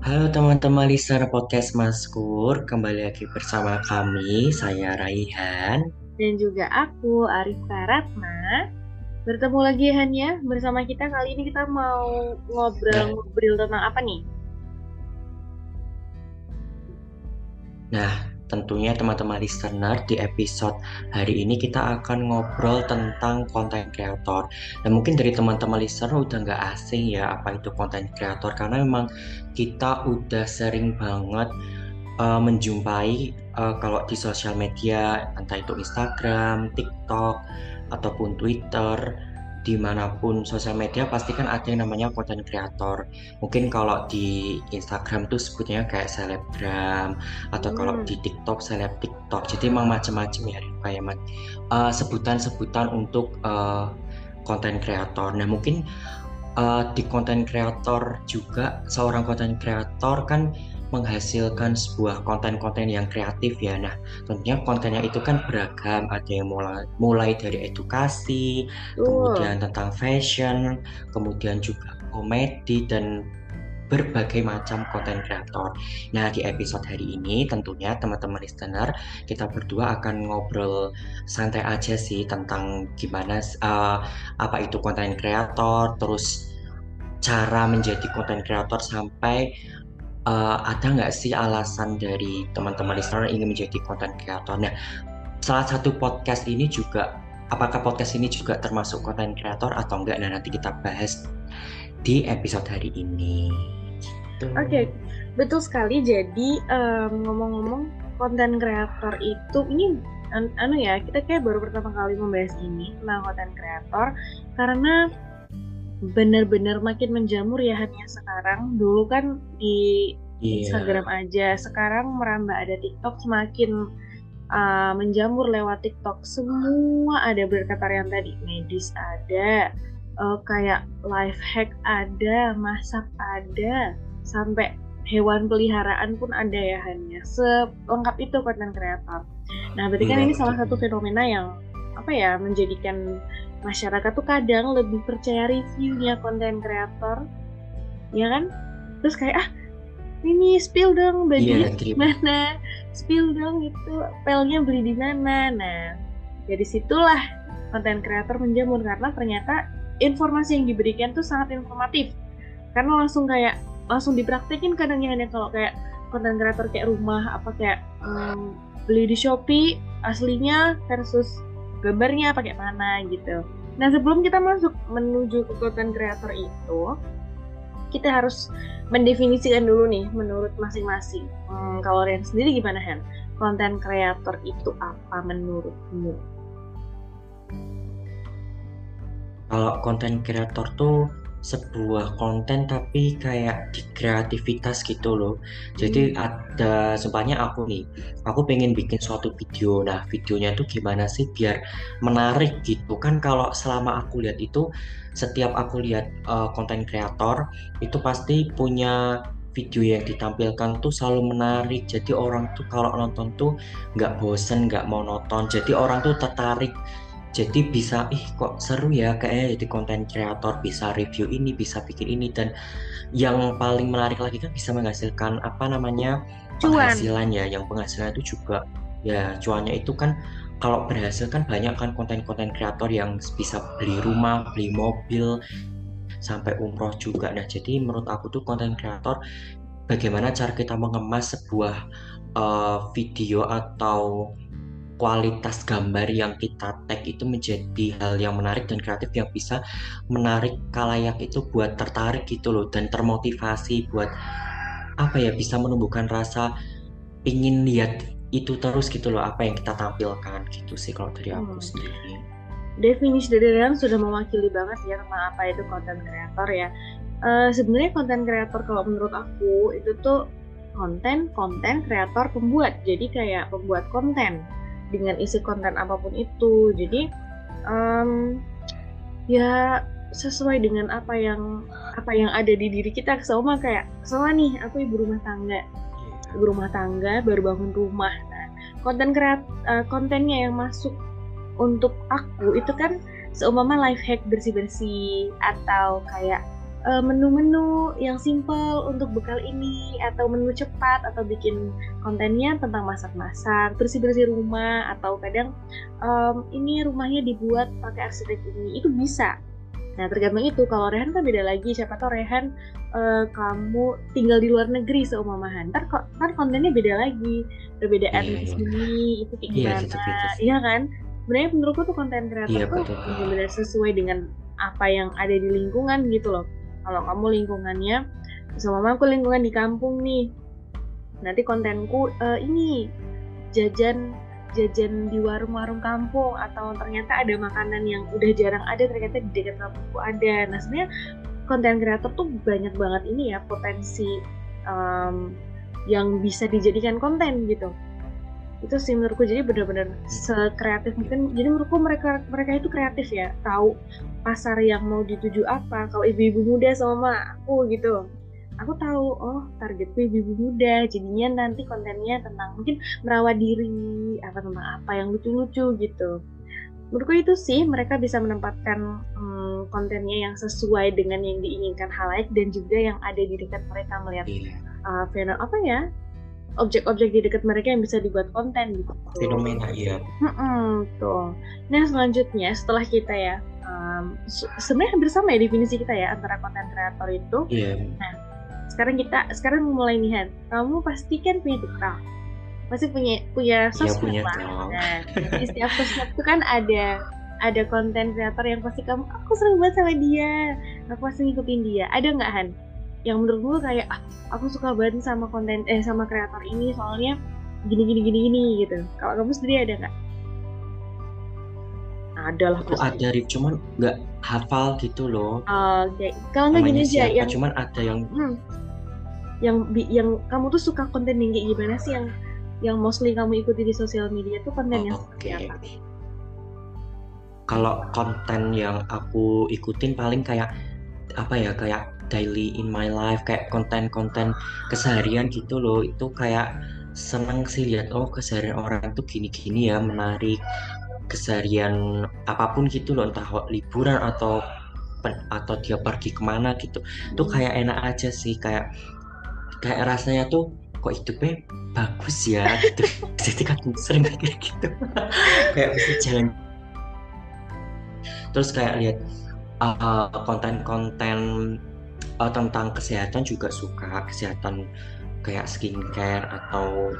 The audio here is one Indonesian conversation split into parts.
Halo teman-teman listener podcast Maskur, kembali lagi bersama kami, saya Raihan. Dan juga aku, Arifka Ratna. Bertemu lagi Han ya, bersama kita kali ini kita mau ngobrol-ngobrol tentang apa nih? Nah, tentunya teman-teman listener di episode hari ini kita akan ngobrol tentang konten kreator. Dan mungkin dari teman-teman listener udah nggak asing ya apa itu konten kreator. Karena memang kita udah sering banget uh, menjumpai uh, kalau di sosial media entah itu Instagram, TikTok ataupun Twitter di mana pun sosial media pasti kan ada yang namanya konten kreator mungkin kalau di Instagram tuh sebutnya kayak selebgram atau hmm. kalau di TikTok seleb TikTok. Jadi emang macam-macam ya kayak uh, sebutan-sebutan untuk uh, konten kreator nah mungkin uh, di konten kreator juga seorang konten kreator kan menghasilkan sebuah konten-konten yang kreatif ya. Nah, tentunya kontennya itu kan beragam, ada yang mulai mulai dari edukasi, uh. kemudian tentang fashion, kemudian juga komedi dan berbagai macam konten kreator. Nah, di episode hari ini tentunya teman-teman listener kita berdua akan ngobrol santai aja sih tentang gimana uh, apa itu konten kreator, terus cara menjadi konten kreator sampai uh, ada nggak sih alasan dari teman-teman listener ingin menjadi content creator? Nah, salah satu podcast ini juga, apakah podcast ini juga termasuk content creator atau enggak? Nah, nanti kita bahas di episode hari ini. Gitu. Oke, okay. betul sekali. Jadi um, ngomong-ngomong, konten kreator itu ini an anu ya, kita kayak baru pertama kali membahas ini tentang konten kreator karena benar-benar makin menjamur ya hanya sekarang. Dulu kan di yeah. Instagram aja, sekarang merambah ada TikTok semakin uh, menjamur lewat TikTok. Semua ada berkata yang tadi, medis ada, uh, kayak life hack ada, masak ada, sampai hewan peliharaan pun ada ya hanya selengkap itu konten kreator. Nah, berarti kan yeah, ini salah satu fenomena yang apa ya menjadikan masyarakat tuh kadang lebih percaya reviewnya konten kreator. Ya kan? Terus kayak ah ini spill dong bajunya yeah, di mana? Spill dong itu pelnya beli di mana? Nah dari situlah konten kreator menjamur karena ternyata informasi yang diberikan tuh sangat informatif. Karena langsung kayak langsung dipraktekin kadangnya hanya kalau kayak konten kreator kayak rumah apa kayak um, beli di Shopee aslinya versus gambarnya pakai mana gitu. Nah sebelum kita masuk menuju ke konten kreator itu, kita harus mendefinisikan dulu nih menurut masing-masing. Hmm, kalau Rian sendiri gimana Hen? Konten kreator itu apa menurutmu? Kalau konten kreator tuh sebuah konten tapi kayak di kreativitas gitu loh. Jadi hmm. ada sempatnya aku nih aku pengen bikin suatu video. Nah videonya tuh gimana sih biar menarik gitu? Kan kalau selama aku lihat itu setiap aku lihat uh, konten kreator itu pasti punya video yang ditampilkan tuh selalu menarik. Jadi orang tuh kalau nonton tuh nggak bosen nggak mau nonton. Jadi orang tuh tertarik jadi bisa ih kok seru ya kayak jadi konten kreator bisa review ini bisa bikin ini dan yang paling menarik lagi kan bisa menghasilkan apa namanya penghasilan ya yang penghasilan itu juga ya cuannya itu kan kalau berhasil kan banyak kan konten-konten kreator yang bisa beli rumah beli mobil sampai umroh juga. Nah jadi menurut aku tuh konten kreator bagaimana cara kita mengemas sebuah uh, video atau kualitas gambar yang kita tag itu menjadi hal yang menarik dan kreatif yang bisa menarik kalayak itu buat tertarik gitu loh dan termotivasi buat apa ya bisa menumbuhkan rasa ingin lihat itu terus gitu loh apa yang kita tampilkan gitu sih kalau dari aku hmm. sendiri. Definisi dari Rian sudah mewakili banget ya tentang apa itu konten kreator ya. Uh, Sebenarnya konten kreator kalau menurut aku itu tuh konten konten kreator pembuat jadi kayak pembuat konten dengan isi konten apa pun itu. Jadi um, ya sesuai dengan apa yang apa yang ada di diri kita. Sama kayak sama nih aku ibu rumah tangga. Ibu rumah tangga baru bangun rumah. Nah konten kreat uh, kontennya yang masuk untuk aku itu kan seumpama life hack bersih bersih atau kayak menu-menu yang simple untuk bekal ini atau menu cepat atau bikin kontennya tentang masak-masak, bersih-bersih rumah atau kadang um, ini rumahnya dibuat pakai arsitek ini. Itu bisa. Nah tergantung itu. Kalau Rehan kan beda lagi. Siapa tahu Rehan uh, kamu tinggal di luar negeri seumpamahan. Ntar kok kan kontennya beda lagi. Perbedaan yeah, di iya. sini itu kayak iya, gimana. iya kan? Sebenarnya menurutku tuh konten kreator yeah, tuh benar-benar sesuai dengan apa yang ada di lingkungan gitu loh kalau kamu lingkungannya sama aku lingkungan di kampung nih. Nanti kontenku uh, ini jajan jajan di warung-warung kampung atau ternyata ada makanan yang udah jarang ada ternyata di dekat kampungku ada. Nah sebenarnya konten kreator tuh banyak banget ini ya potensi um, yang bisa dijadikan konten gitu itu sih menurutku jadi benar-benar sekreatif mungkin. Jadi menurutku mereka mereka itu kreatif ya tahu pasar yang mau dituju apa. Kalau ibu-ibu muda sama aku gitu. Aku tahu oh targetku ibu-ibu muda jadinya nanti kontennya tentang mungkin merawat diri apa tentang apa yang lucu-lucu gitu. Menurutku itu sih mereka bisa menempatkan hmm, kontennya yang sesuai dengan yang diinginkan halayak dan juga yang ada di dekat mereka melihat yeah. uh, fenomena apa ya objek-objek di dekat mereka yang bisa dibuat konten gitu. Fenomena iya. Hmm, tuh. Nah selanjutnya setelah kita ya, um, sebenarnya hampir sama ya definisi kita ya antara konten kreator itu. Iya. Yeah. Nah sekarang kita sekarang mulai nih Han. Kamu pasti kan punya TikTok, pasti punya punya iya, sosmed ya, lah. Nah di setiap sosmed itu kan ada ada konten kreator yang pasti kamu aku sering banget sama dia, aku pasti ngikutin dia. Ada nggak Han? Yang menurutmu kayak ah, aku suka banget sama konten eh sama kreator ini soalnya gini gini gini gini gitu kalau kamu sendiri ada nggak ada lah aku ada Rif cuman nggak hafal gitu loh oke okay. kalau nggak gini aja yang cuman ada yang hmm, yang yang kamu tuh suka konten yang kayak gimana sih yang yang mostly kamu ikuti di sosial media tuh konten oh, yang seperti okay. apa? Kalau konten yang aku ikutin paling kayak apa ya kayak daily in my life kayak konten-konten keseharian gitu loh. Itu kayak seneng sih lihat oh keseharian orang tuh gini-gini ya menarik keseharian apa pun gitu loh. Entah liburan atau atau dia pergi ke mana gitu. Hmm. tuh kayak enak aja sih kayak kayak rasanya tuh kok hidupnya bagus ya? Gitu. Jadi kan sering kayak gitu. Kayak bisa jalan. Terus kayak lihat uh, konten-konten uh, tentang kesehatan juga suka kesehatan kayak skincare atau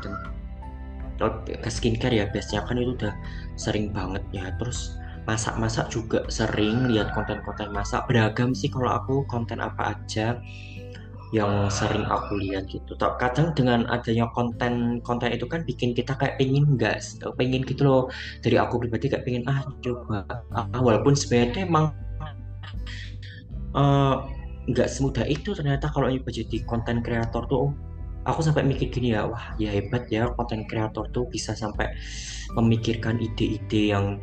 ke skincare ya biasanya kan itu udah sering banget ya terus masak-masak juga sering lihat konten-konten masak beragam sih kalau aku konten apa aja yang sering aku lihat gitu. Kadang dengan adanya konten-konten itu kan bikin kita kayak pengen nggak, pengen gitu loh. Dari aku pribadi kayak pengen ah coba, ah, walaupun sebenarnya emang uh, nggak semudah itu ternyata kalau nyoba jadi konten kreator tuh. Aku sampai mikir gini ya wah ya hebat ya konten kreator tuh bisa sampai memikirkan ide-ide yang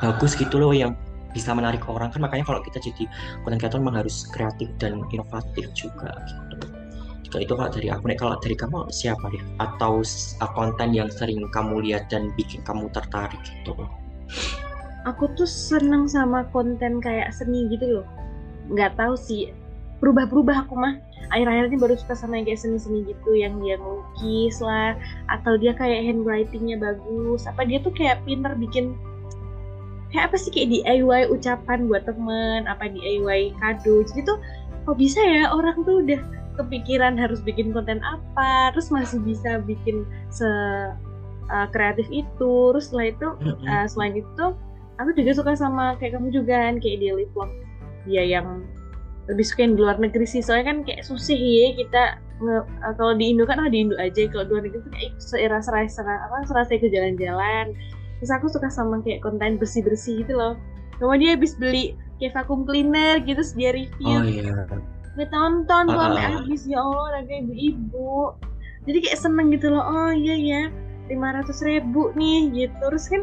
bagus gitu loh yang bisa menarik orang. Kan makanya kalau kita jadi konten kreator memang harus kreatif dan inovatif juga gitu. Jika itu kalau dari aku nih kalau dari kamu siapa nih? Atau konten yang sering kamu lihat dan bikin kamu tertarik gitu aku tuh seneng sama konten kayak seni gitu loh nggak tahu sih. Berubah-berubah aku mah. Akhir-akhir ini baru suka sama yang kayak seni-seni gitu yang dia ngelukis lah atau dia kayak handwritingnya bagus. Apa dia tuh kayak pinter bikin kayak apa sih kayak DIY ucapan buat temen apa DIY kado. Jadi tuh kok bisa ya orang tuh udah kepikiran harus bikin konten apa terus masih bisa bikin se uh, kreatif itu. Terus setelah itu uh, selain itu aku juga suka sama kayak kamu juga kan kayak daily vlog dia yang lebih suka yang di luar negeri sih. Soalnya kan kayak susah ya kita uh, kalau di Indo kan oh di Indo aja. Kalau di luar negeri tuh kayak serasa serasa apa serasa ke jalan-jalan. Terus aku suka sama kayak konten bersih bersih gitu loh. Kemudian dia habis beli kayak vacuum cleaner gitu terus dia review. Oh, iya. gue tonton tuh sampai uh, habis. Ya Allah raga ibu-ibu. Jadi kayak seneng gitu loh. Oh iya ya lima ratus ribu nih gitu. Terus kan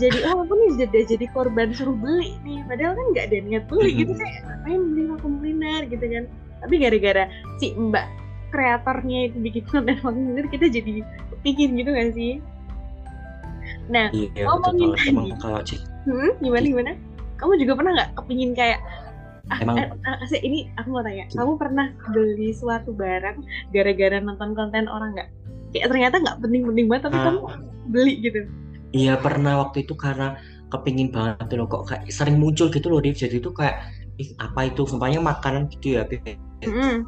jadi oh aku nih jadi jadi korban suruh beli nih. Padahal kan nggak ada niat beli gitu. Kayak ngapain beli vacuum cleaner gitu kan. Tapi gara-gara si mbak kreatornya itu bikin konten vacuum cleaner kita jadi kepingin gitu kan sih? Nah iya, ngomongin tadi. kalau hmm, gimana gimana? Kamu juga pernah nggak kepingin kayak ah, emang eh, eh, ini aku mau tanya. Kamu pernah beli suatu barang gara-gara nonton konten orang nggak kayak ternyata nggak penting-penting banget tapi uh, kamu beli gitu. Iya pernah waktu itu karena kepingin banget loh kok kayak sering muncul gitu loh Div. Jadi itu kayak ih apa itu? Sumpahnya makanan gitu ya mm.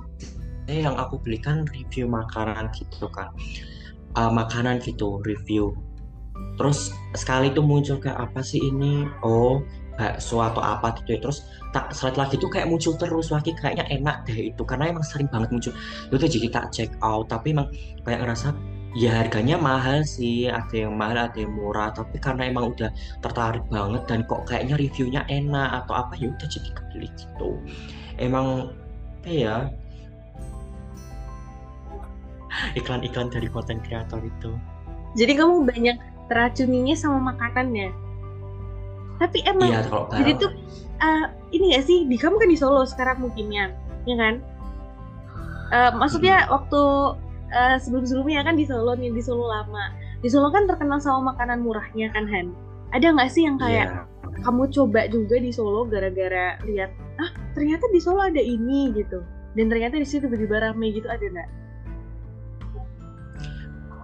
yang aku belikan review makanan gitu kan. Uh, makanan gitu review. Terus sekali itu muncul kayak apa sih ini? Oh kayak suatu apa gitu ya. Terus tak slide lagi tuh kayak muncul terus lagi kayaknya enak deh itu karena emang sering banget muncul. Itu jadi tak check out tapi emang kayak ngerasa ya harganya mahal sih ada yang mahal ada yang murah tapi karena emang udah tertarik banget dan kok kayaknya reviewnya enak atau apa ya udah jadi kebeli gitu. Emang apa ya iklan-iklan dari konten kreator itu. Jadi kamu banyak teracuninya sama makanannya tapi emang iya, kalau jadi tuh uh, ini gak sih? Di kamu kan di Solo sekarang mungkinnya ya kan? Uh, maksudnya hmm. waktu uh, sebelum-sebelumnya kan di Solo nih di Solo lama. Di Solo kan terkenal sama makanan murahnya kan Han? Ada nggak sih yang kayak yeah. kamu coba juga di Solo gara-gara lihat ah ternyata di Solo ada ini gitu. Dan ternyata di situ tiba-tiba rame gitu ada nggak?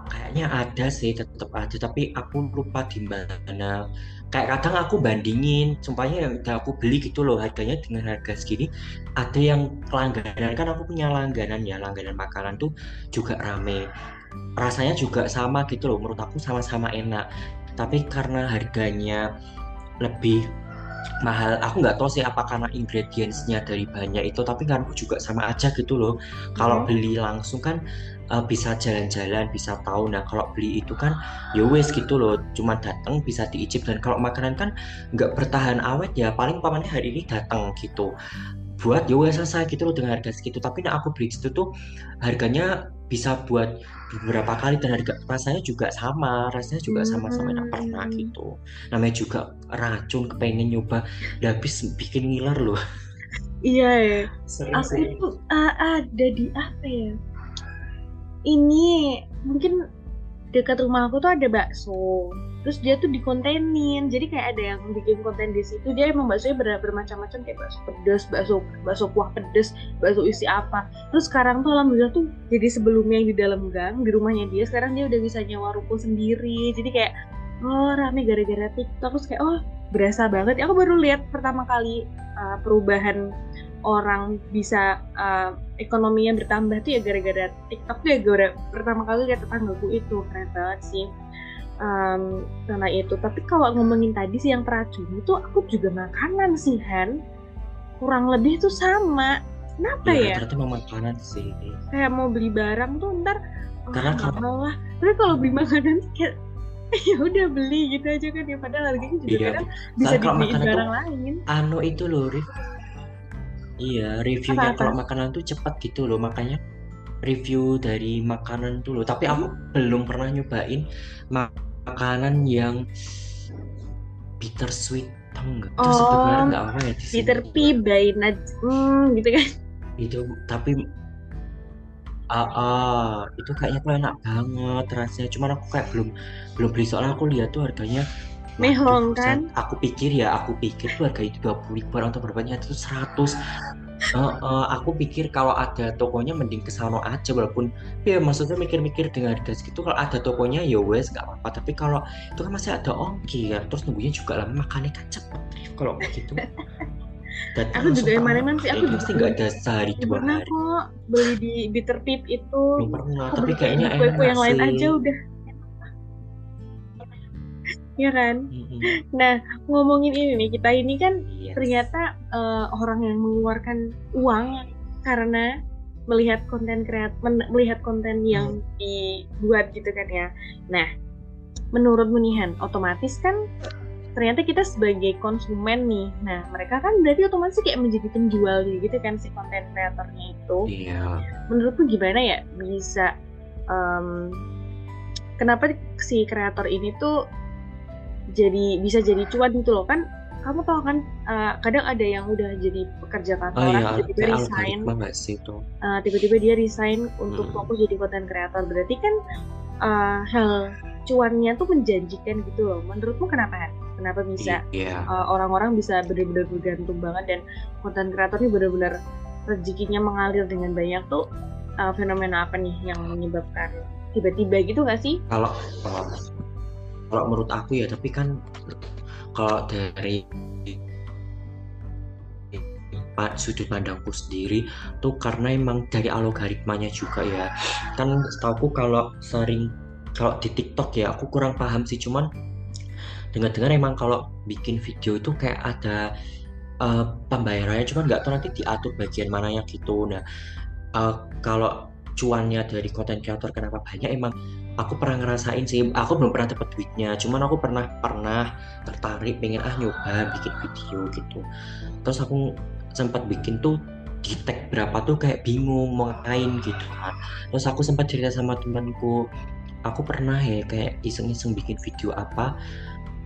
Kayaknya ada sih tetap ada. Tapi aku lupa di mana kayak kadang aku bandingin sumpahnya yang udah aku beli gitu loh harganya dengan harga segini ada yang langganan kan aku punya langganan ya langganan makanan tuh juga rame. Rasanya juga sama gitu loh menurut aku sama-sama enak. Tapi karena harganya lebih mahal aku nggak tahu sih apa karena ingredientsnya dari banyak itu tapi kan aku juga sama aja gitu loh. Kalau hmm. beli langsung kan uh, bisa jalan-jalan bisa tahu. Nah kalau beli itu kan ya wes gitu loh. Cuma datang bisa diicip. Dan kalau makanan kan nggak bertahan awet ya paling pamannya hari ini datang gitu. Buat ya wes selesai gitu loh dengan harga segitu. Tapi nah aku beli itu tuh harganya bisa buat beberapa kali. Dan harga rasanya juga sama. Rasanya juga sama-sama enak pernah hmm. gitu. Namanya juga racun kepengen nyoba. Udah habis bikin ngiler loh. Iya ya. Aku tuh uh, ada di apa ya ini mungkin dekat rumah aku tuh ada bakso. Terus dia tuh dikontenin. Jadi kayak ada yang bikin konten di situ. Dia emang baksonya ber bermacam-macam kayak bakso pedas bakso bakso kuah pedas bakso isi apa. Terus sekarang tuh alhamdulillah tuh jadi sebelumnya yang di dalam gang di rumahnya dia sekarang dia udah bisa nyewa ruko sendiri. Jadi kayak oh rame gara-gara TikTok. Terus kayak oh berasa banget. Aku baru lihat pertama kali uh, perubahan orang bisa uh, ekonominya bertambah tuh ya gara-gara TikTok tuh ya gara pertama kali lihat tetanggaku itu keren banget sih um, karena itu tapi kalau ngomongin tadi sih yang teracun itu aku juga makanan sih Han kurang lebih tuh sama kenapa ya? ya? Ternyata makanan sih. Kayak mau beli barang tuh ntar oh, karena kalau lah. Tapi kalau beli makanan kayak ya udah beli gitu aja kan ya padahal harganya juga iya. kadang bisa dibeli barang lain. Anu itu loh, Rif Iya, reviewnya kalau makanan tuh cepat gitu loh, makanya review dari makanan tuh loh. Tapi aku hmm. belum pernah nyobain makanan yang bitter sweet tau nggak? Oh, sebenarnya nggak apa ya di Bitter pea by Naj, hmm, gitu kan? Itu tapi ah, ah itu kayaknya tuh enak banget rasanya. Cuman aku kayak belum belum beli soalnya aku lihat tuh harganya Mehong kan? Aku pikir ya, aku pikir tuh harga itu 20 ribuan atau berapanya itu 100. Uh, uh, aku pikir kalau ada tokonya mending ke sana aja walaupun ya maksudnya mikir-mikir dengan harga segitu kalau ada tokonya ya wes nggak apa-apa. Tapi kalau itu kan masih ada ongkir terus nunggunya juga lama makannya kan cepet. Kalau begitu Dan aku juga yang mana sih aku pasti nggak ada sehari dua hari. kok beli di bitter pip itu. Belum pernah tapi kayaknya enak yang lain aja udah ya kan? Mm-hmm. Nah, ngomongin ini nih, kita ini kan yes. ternyata uh, orang yang mengeluarkan uang karena melihat konten kreat melihat konten yang mm. dibuat gitu kan ya. Nah, menurut Munihan, otomatis kan ternyata kita sebagai konsumen nih. Nah, mereka kan berarti otomatis kayak menjadi penjual gitu kan si konten kreatornya itu. Iya. Menurutmu gimana ya bisa um, kenapa si kreator ini tuh jadi bisa jadi cuan gitu loh kan kamu tahu kan uh, kadang ada yang udah jadi pekerja kantoran oh, iya, tiba-tiba resign uh, tiba-tiba dia resign untuk hmm. fokus jadi konten kreator berarti kan uh, hal cuannya tuh menjanjikan gitu loh menurutmu kenapa kan kenapa bisa Iya. uh, orang-orang bisa benar-benar bergantung banget dan konten kreator ini benar-benar rezekinya mengalir dengan banyak tuh uh, fenomena apa nih yang menyebabkan tiba-tiba gitu nggak sih? Kalau kalau kalau menurut aku ya, tapi kan kalau dari sudut pandangku sendiri tuh karena emang dari algoritmanya juga ya. Kan setahuku kalau sering kalau di TikTok ya aku kurang paham sih cuman dengar-dengar emang kalau bikin video itu kayak ada eh, pembayarannya cuman nggak tahu nanti diatur bagian mananya gitu. Nah, eh, kalau cuannya dari konten kreator kenapa banyak emang aku pernah ngerasain sih aku belum pernah dapat duitnya cuman aku pernah pernah tertarik pengen ah nyoba bikin video gitu. Terus aku sempat bikin tuh di tag berapa tuh kayak bingung mau ngapain gitu kan. Terus aku sempat cerita sama temanku aku pernah ya kayak iseng-iseng bikin video apa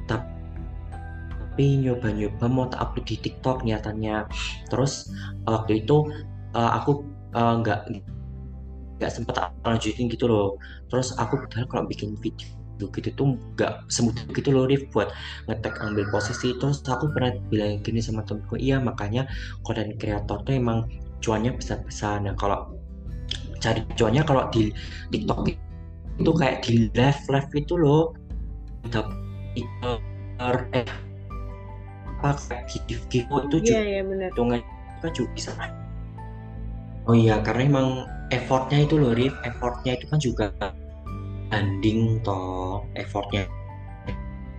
tapi nyoba-nyoba mau tak upload di TikTok niatannya terus waktu itu eh, aku eh, nggak nggak sempet lanjutin gitu loh. Terus aku kalau bikin video gitu tuh nggak semudah gitu loh Rif buat ngetek ambil posisi. Terus aku pernah bilang gini sama temenku iya makanya konten kreator tuh emang cuannya besar-besar nah kalau cari cuannya kalau di TikTok itu kayak di live live itu loh. Dapet eh apa kayak gift gift itu Iya juga benar. hitungan kan juga bisa oh iya karena emang effortnya itu loh Rif. Effortnya itu kan juga banding toh effortnya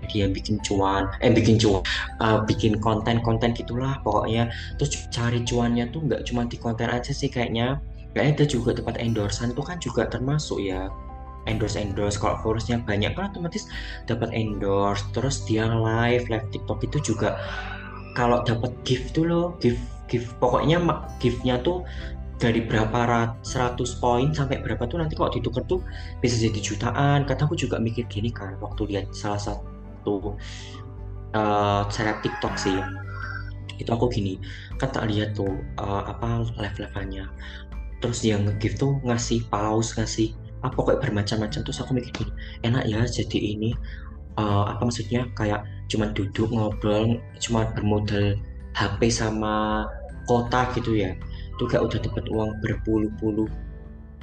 dia bikin cuan eh bikin cuan uh, bikin konten-konten gitulah pokoknya. Terus cari cuannya tuh nggak cuma di konten aja sih kayaknya. Kayaknya ada juga tempat endorsean tuh kan juga termasuk ya. Endorse endorse kalau followersnya banyak kan otomatis dapat endorse. Terus dia live live TikTok itu juga kalau dapat gift tuh loh gift gift pokoknya giftnya tuh dari berapa rat 100 poin sampai berapa tuh nanti kalau ditukar tuh bisa jadi jutaan. Kata aku juga mikir gini kan waktu lihat salah satu uh, seleb TikTok sih itu aku gini kan tak lihat tuh uh, apa live live-nya terus dia nge-give tuh ngasih pause ngasih apa pokoknya bermacam-macam. Terus aku mikir gini enak ya jadi ini uh, apa maksudnya kayak cuman duduk ngobrol cuma bermodal HP sama kota gitu ya itu kayak udah dapat uang berpuluh-puluh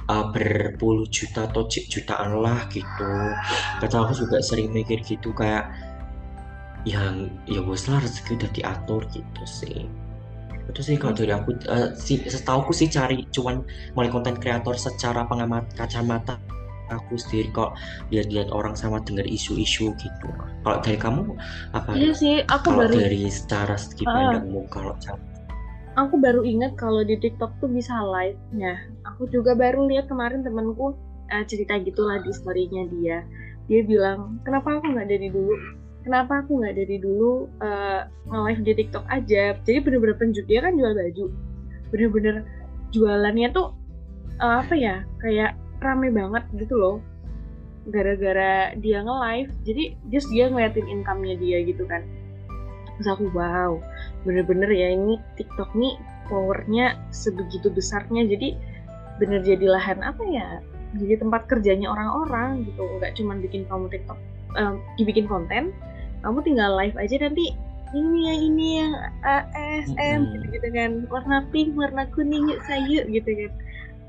uh, berpuluh juta atau jutaan lah gitu. Kata aku juga sering mikir gitu kayak yang ya bos lah rezeki udah diatur gitu sih. Itu sih kalau dari aku uh, si setauku sih cari cuman mulai konten kreator secara pengamat kacamata aku sendiri kok lihat-lihat orang sama dengar isu-isu gitu. Kalau dari kamu apa? Iya sih aku kalau baru dari secara segi pandangmu uh, kalau aku baru ingat kalau di TikTok tuh bisa live. Nah, aku juga baru lihat kemarin temanku uh, cerita gitulah di story-nya dia. Dia bilang, kenapa aku nggak dari dulu? Kenapa aku nggak dari dulu uh, nge-live di TikTok aja? Jadi bener-bener penjual dia kan jual baju. Bener-bener jualannya tuh uh, apa ya? Kayak rame banget gitu loh. Gara-gara dia nge-live, jadi just dia ngeliatin income-nya dia gitu kan. Terus aku wow, bener-bener ya ini TikTok nih powernya sebegitu besarnya jadi bener jadi lahan apa ya jadi tempat kerjanya orang-orang gitu. Nggak cuma bikin kamu TikTok um, dibikin konten kamu tinggal live aja nanti ini yang ini yang ASM mm-hmm. gitu, gitu kan. Warna pink warna kuning yuk sayur gitu kan.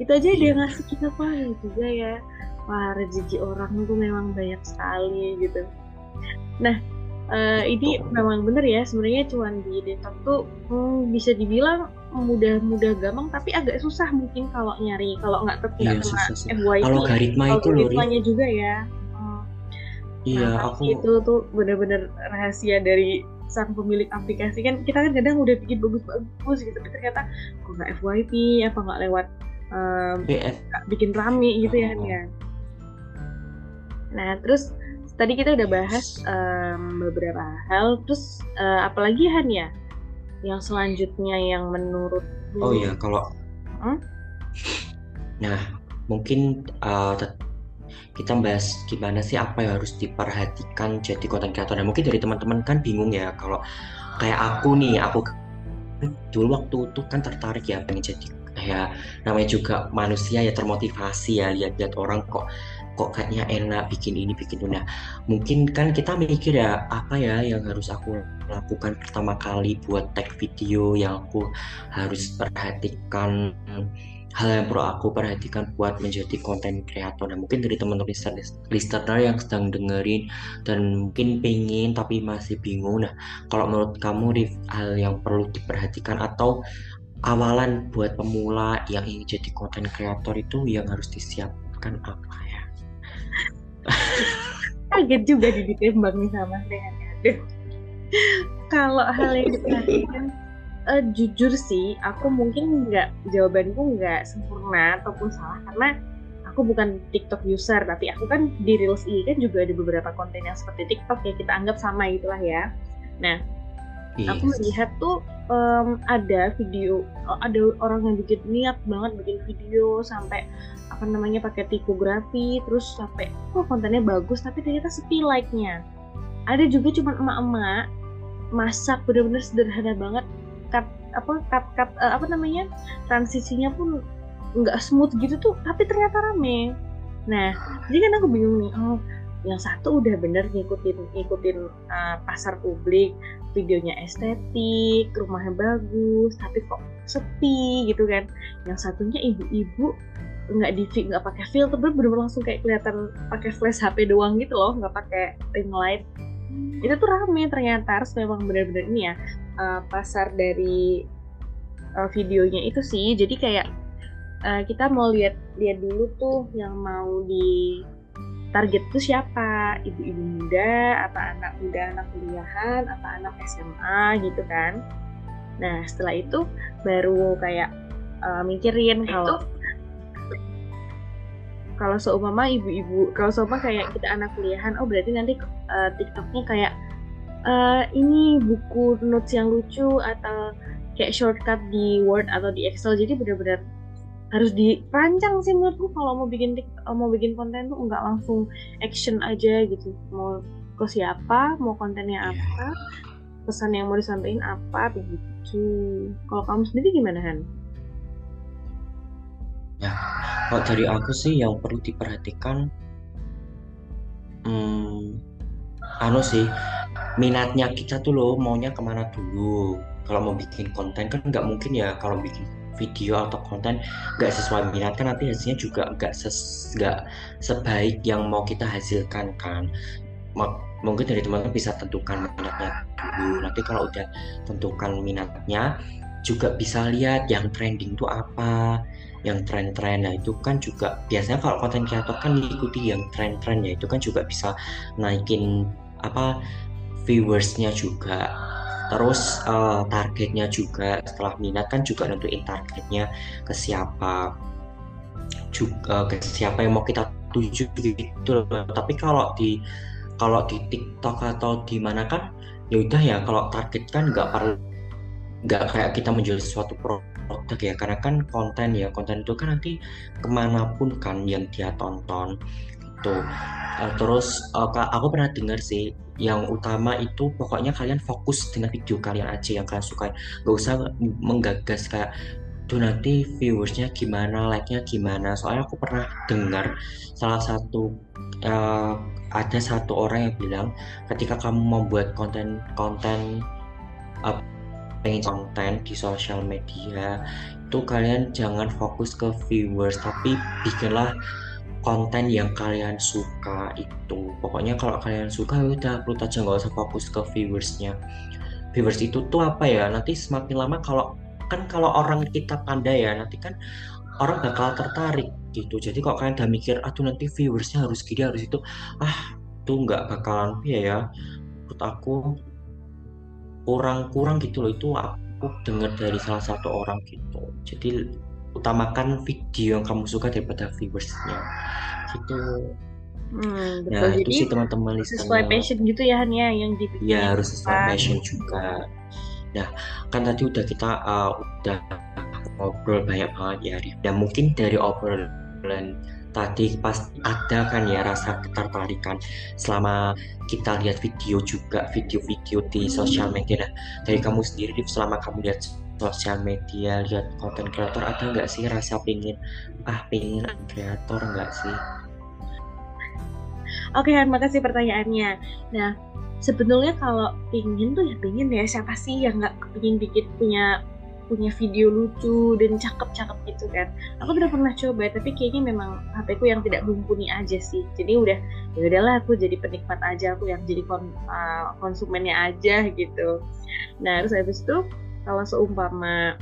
Itu aja dia iya. ngasih kita apa juga ya. Wah rezeki orang tuh memang banyak sekali gitu. Nah uh, ini memang bener ya sebenarnya cuan di desktop tuh hmm, bisa dibilang mudah-mudah gampang tapi agak susah mungkin kalau nyari kalau nggak terkena iya, FYP kalau garitma itu loh juga ya hmm. iya nah, aku itu tuh bener-bener rahasia dari sang pemilik aplikasi. Kan kita kan kadang udah bikin bagus-bagus gitu tapi ternyata kok nggak FYP apa nggak lewat um, bikin rame gitu ya oh. ya nah terus tadi kita udah bahas um, beberapa hal terus uh, apalagi Han ya yang selanjutnya yang menurut oh iya kalau hmm? nah mungkin uh, kita bahas gimana sih apa yang harus diperhatikan jadi konten kreator. Nah, mungkin dari teman-teman kan bingung ya kalau kayak aku nih, aku dulu waktu itu kan tertarik ya pengen jadi ya namanya juga manusia ya termotivasi ya lihat-lihat orang kok kok kayaknya enak bikin ini bikin itu nah mungkin kan kita mikir ya apa ya yang harus aku lakukan pertama kali buat tag video yang aku harus perhatikan hal yang perlu aku perhatikan buat menjadi konten kreator. Nah mungkin dari teman-teman listener yang sedang dengerin dan mungkin pengen tapi masih bingung. Nah kalau menurut kamu Rif, hal yang perlu diperhatikan atau awalan buat pemula yang ingin jadi konten kreator itu yang harus disiapkan apa kaget juga di ditembak nih sama Aduh. Kalau hal yang diperhatikan uh, jujur sih, aku mungkin nggak jawabanku nggak sempurna ataupun salah karena aku bukan TikTok user, tapi aku kan di Reels ini kan juga ada beberapa konten yang seperti TikTok ya kita anggap sama itulah ya. Nah, yes. aku melihat tuh um, ada video, ada orang yang bikin niat banget bikin video sampai apa namanya pakai tikografi terus sampai oh kontennya bagus tapi ternyata sepi like-nya. Ada juga cuma emak-emak masak bener-bener sederhana banget cut apa cut cut uh, apa namanya transisinya pun nggak smooth gitu tuh tapi ternyata rame. Nah jadi kan aku bingung nih oh yang satu udah bener ngikutin ngikutin uh, pasar publik videonya estetik rumahnya bagus tapi kok sepi gitu kan. Yang satunya ibu-ibu nggak di nggak pakai filter bener-bener langsung kayak kelihatan pakai flash HP doang gitu loh nggak pakai ring light. Hmm. itu tuh rame ternyata harus memang bener-bener ini ya uh, pasar dari uh, videonya itu sih. Jadi kayak uh, kita mau lihat lihat dulu tuh yang mau di target tuh siapa. Ibu-ibu muda apa anak muda anak kuliahan apa anak SMA gitu kan. Nah setelah itu baru kayak uh, mikirin kalau kalau seumpama ibu-ibu kalau seumpama kayak kita anak kuliahan oh berarti nanti uh, TikToknya kayak uh, ini buku notes yang lucu atau kayak shortcut di Word atau di Excel jadi benar-benar harus dirancang sih menurutku kalau mau bikin mau bikin konten tuh nggak langsung action aja gitu mau ke siapa mau kontennya iya. apa pesan yang mau disampaikan apa begitu kalau kamu sendiri gimana Han? Ya, kalau dari aku sih yang perlu diperhatikan, hmm, anu sih, minatnya kita tuh loh maunya ke mana dulu. Kalau mau bikin konten kan nggak mungkin ya kalau bikin video atau konten nggak sesuai minat kan nanti hasilnya juga nggak ses nggak sebaik yang mau kita hasilkan kan. mungkin dari teman-teman bisa tentukan minatnya dulu. Nanti kalau udah tentukan minatnya, juga bisa lihat yang trending tuh apa yang tren-tren nah itu kan juga biasanya kalau konten kreator kan diikuti yang tren-tren ya itu kan juga bisa naikin apa viewersnya juga. Terus uh, targetnya juga setelah minat kan juga nentuin targetnya ke siapa juga ke siapa yang mau kita tuju gitu tapi kalau di kalau di TikTok atau di mana kan ya udah ya kalau target kan nggak perlu nggak kayak kita menjual sesuatu produk produk ya karena kan konten ya konten itu kan nanti ke mana pun kan yang dia tonton itu uh, terus uh, aku pernah dengar sih yang utama itu pokoknya kalian fokus dengan video kalian aja yang kalian suka gak usah menggagas kayak tuh nanti viewersnya gimana like-nya gimana. Soalnya aku pernah dengar salah satu uh, ada satu orang yang bilang ketika kamu membuat konten konten uh, pengen konten di sosial media itu kalian jangan fokus ke viewers tapi bikinlah konten yang kalian suka itu. Pokoknya kalau kalian suka ya udah perlu aja nggak usah fokus ke viewersnya. Viewers itu tuh apa ya? Nanti semakin lama kalau kan kalau orang kita pandai ya nanti kan orang bakal tertarik gitu. Jadi kalau kalian udah mikir aduh nanti viewersnya harus gini harus itu ah tuh nggak bakalan ya ya menurut aku kurang-kurang gitu loh itu aku dengar dari salah satu orang gitu jadi utamakan video yang kamu suka daripada viewersnya gitu Hmm, betul. Ya, Jadi, itu sih teman-teman sesuai passion gitu ya Han ya yang dibikin. Ya harus sesuai passion juga. Nah kan tadi udah kita uh, udah ngobrol banyak banget ya Dan mungkin dari obrolan tadi pasti ada kan ya rasa ketertarikan selama kita lihat video juga video-video di sosial media. Nah, dari kamu sendiri selama kamu lihat sosial media lihat konten kreator ada nggak sih rasa pingin ah pingin kreator nggak sih? Oke, okay, makasih pertanyaannya. Nah, sebetulnya kalau pingin tuh ya pingin ya siapa sih yang nggak kepingin bikin punya punya video lucu dan cakep-cakep gitu kan. Aku udah pernah coba tapi kayaknya memang HP ku yang tidak mumpuni aja sih. Jadi udah ya udahlah aku jadi penikmat aja aku yang jadi kon, uh, konsumennya aja gitu. Nah terus habis itu kalau seumpama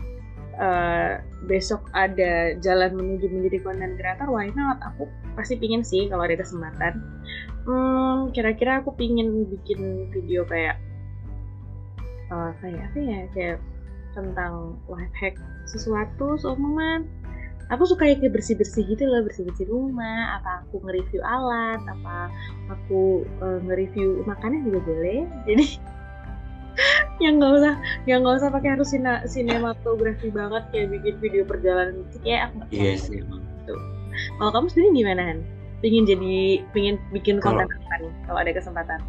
uh, besok ada jalan menuju menjadi konten kreator why not? Aku pasti pingin sih kalau ada kesempatan. Hmm, kira-kira aku pingin bikin video kayak uh, kayak apa ya? Kayak tentang life hack sesuatu seumpama aku suka kayak bersih-bersih gitu loh bersih-bersih rumah apa aku nge-review alat apa aku uh, nge-review makanan juga boleh. Jadi yang nggak usah yang nggak usah pakai harus sina, sinematografi banget kayak bikin video perjalanan gitu kayak aku iya yes, gitu. kalau kamu sendiri gimana kan pingin jadi pingin bikin konten apa nih kalau ada kesempatan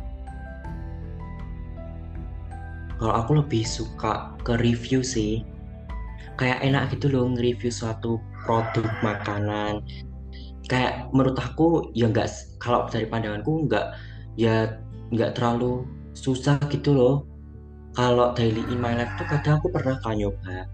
kalau aku lebih suka ke review sih. Kayak enak gitu loh nge-review suatu produk makanan. Kayak menurut aku ya nggak kalau dari pandanganku nggak ya nggak terlalu susah gitu loh. Kalau daily in my life tuh kadang aku pernah kan nyoba.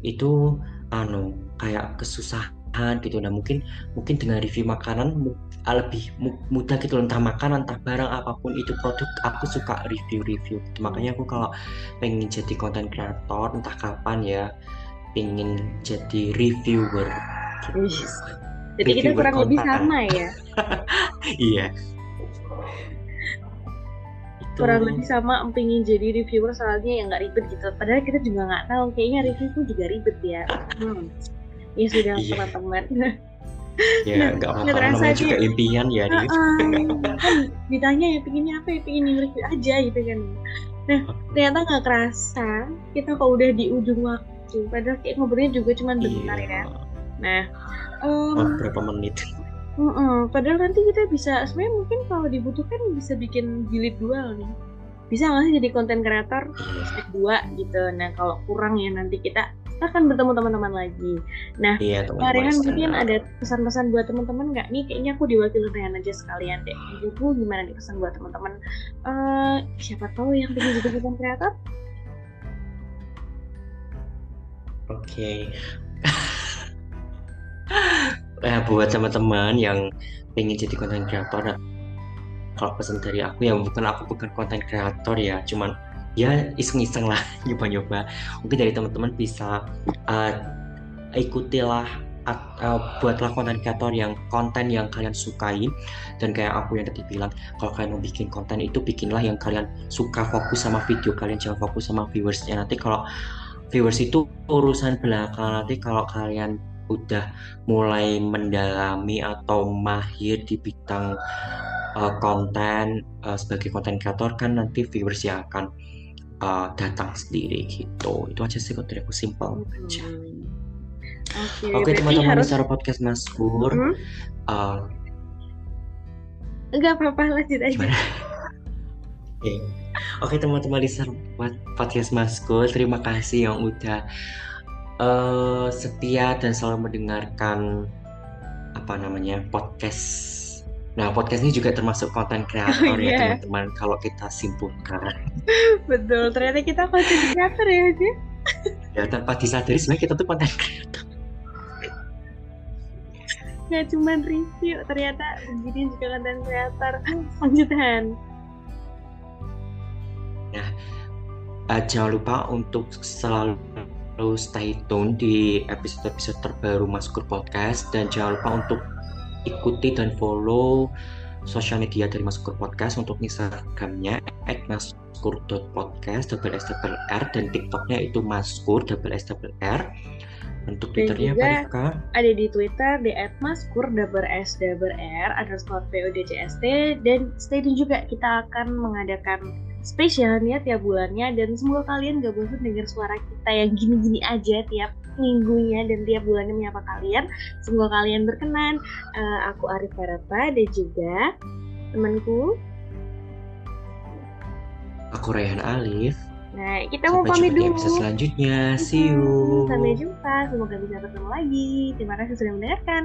Itu anu kayak kesusahan gitu nah mungkin mungkin dengan review makanan Ah, lebih mudah gitu entah makanan entah barang apa pun itu produk aku suka review-review gitu. makanya aku kalau pengen jadi konten kreator entah kapan ya pengen jadi reviewer gitu. jadi kita kurang konten. lebih sama ya iya kurang lebih sama pengen jadi reviewer soalnya yang nggak ribet gitu padahal kita juga nggak tahu kayaknya review itu juga ribet ya hmm. Ya sudah iya. teman-teman. Ya nggak apa-apa. Namanya juga impian ya uh, ditanya ya pinginnya apa ya? Pingin review aja gitu kan. Nah ternyata nggak kerasa kita kalau udah di ujung waktu. Padahal kayak ngobrolnya juga cuma bentar iya. ya. Nah um, oh, berapa menit? Uh, uh, padahal nanti kita bisa sebenarnya mungkin kalau dibutuhkan bisa bikin jilid dua nih bisa nggak sih jadi konten kreator iya. step dua gitu. Nah kalau kurang ya nanti kita kita akan bertemu teman-teman lagi. Nah, iya, Rehan mungkin ada pesan-pesan buat teman-teman nggak nih? Kayaknya aku diwakili Rehan aja sekalian deh. Ibu gimana nih pesan buat teman-teman? Uh, siapa tahu yang pengen jadi konten kreator? Oke. Okay. eh, buat teman-teman yang pengen jadi konten kreator, kalau pesan dari aku ya bukan aku bukan konten kreator ya, cuman ya iseng-iseng lah nyoba-nyoba. Mungkin dari teman-teman bisa uh, ikutilah uh, buatlah konten kreator yang konten yang kalian sukai. Dan kayak aku yang tadi bilang kalau kalian mau bikin konten itu bikinlah yang kalian suka fokus sama video kalian jangan fokus sama viewersnya. Nanti kalau viewers itu urusan belakang nanti kalau kalian udah mulai mendalami atau mahir di bidang uh, konten uh, sebagai konten kreator kan nanti viewers yang akan uh, datang sendiri gitu itu aja sih dari aku simpel aja Oke, okay, teman-teman harus... bicara podcast Mas Pur. Hmm? Uh, Enggak apa-apa lanjut aja. Oke, okay. okay, teman-teman listener podcast Maskur, terima kasih yang udah uh, setia dan selalu mendengarkan apa namanya podcast Nah, podcast ini juga termasuk konten kreator oh, ya yeah. teman-teman kalau kita simpulkan. Betul, ternyata kita konten kreator ya, Ji. ya, tanpa disadari sebenarnya kita tuh konten kreator. Gak cuma review, ternyata begini juga konten kreator. Lanjutan. Nah, uh, jangan lupa untuk selalu stay tune di episode-episode terbaru Maskur Podcast dan jangan lupa untuk ikuti dan follow sosial media dari Maskur Podcast untuk Instagramnya @maskur.podcast double s double r dan TikToknya itu Maskur double s double r. Untuk Twitternya apa Rifka? Ada di Twitter di @maskur double s double r underscore podcst dan stay tune juga kita akan mengadakan spesialnya tiap bulannya. Dan semoga kalian gak bosan dengar suara kita yang gini-gini aja tiap minggunya dan tiap bulannya menyapa kalian. Semoga kalian berkenan. Uh, aku Arif Farapa dan juga temanku. Aku Rayhan Alif. Nah, kita Sampai mau pamit dulu. Sampai selanjutnya. See you. Sampai jumpa. Semoga bisa ketemu lagi. Terima kasih sudah mendengarkan.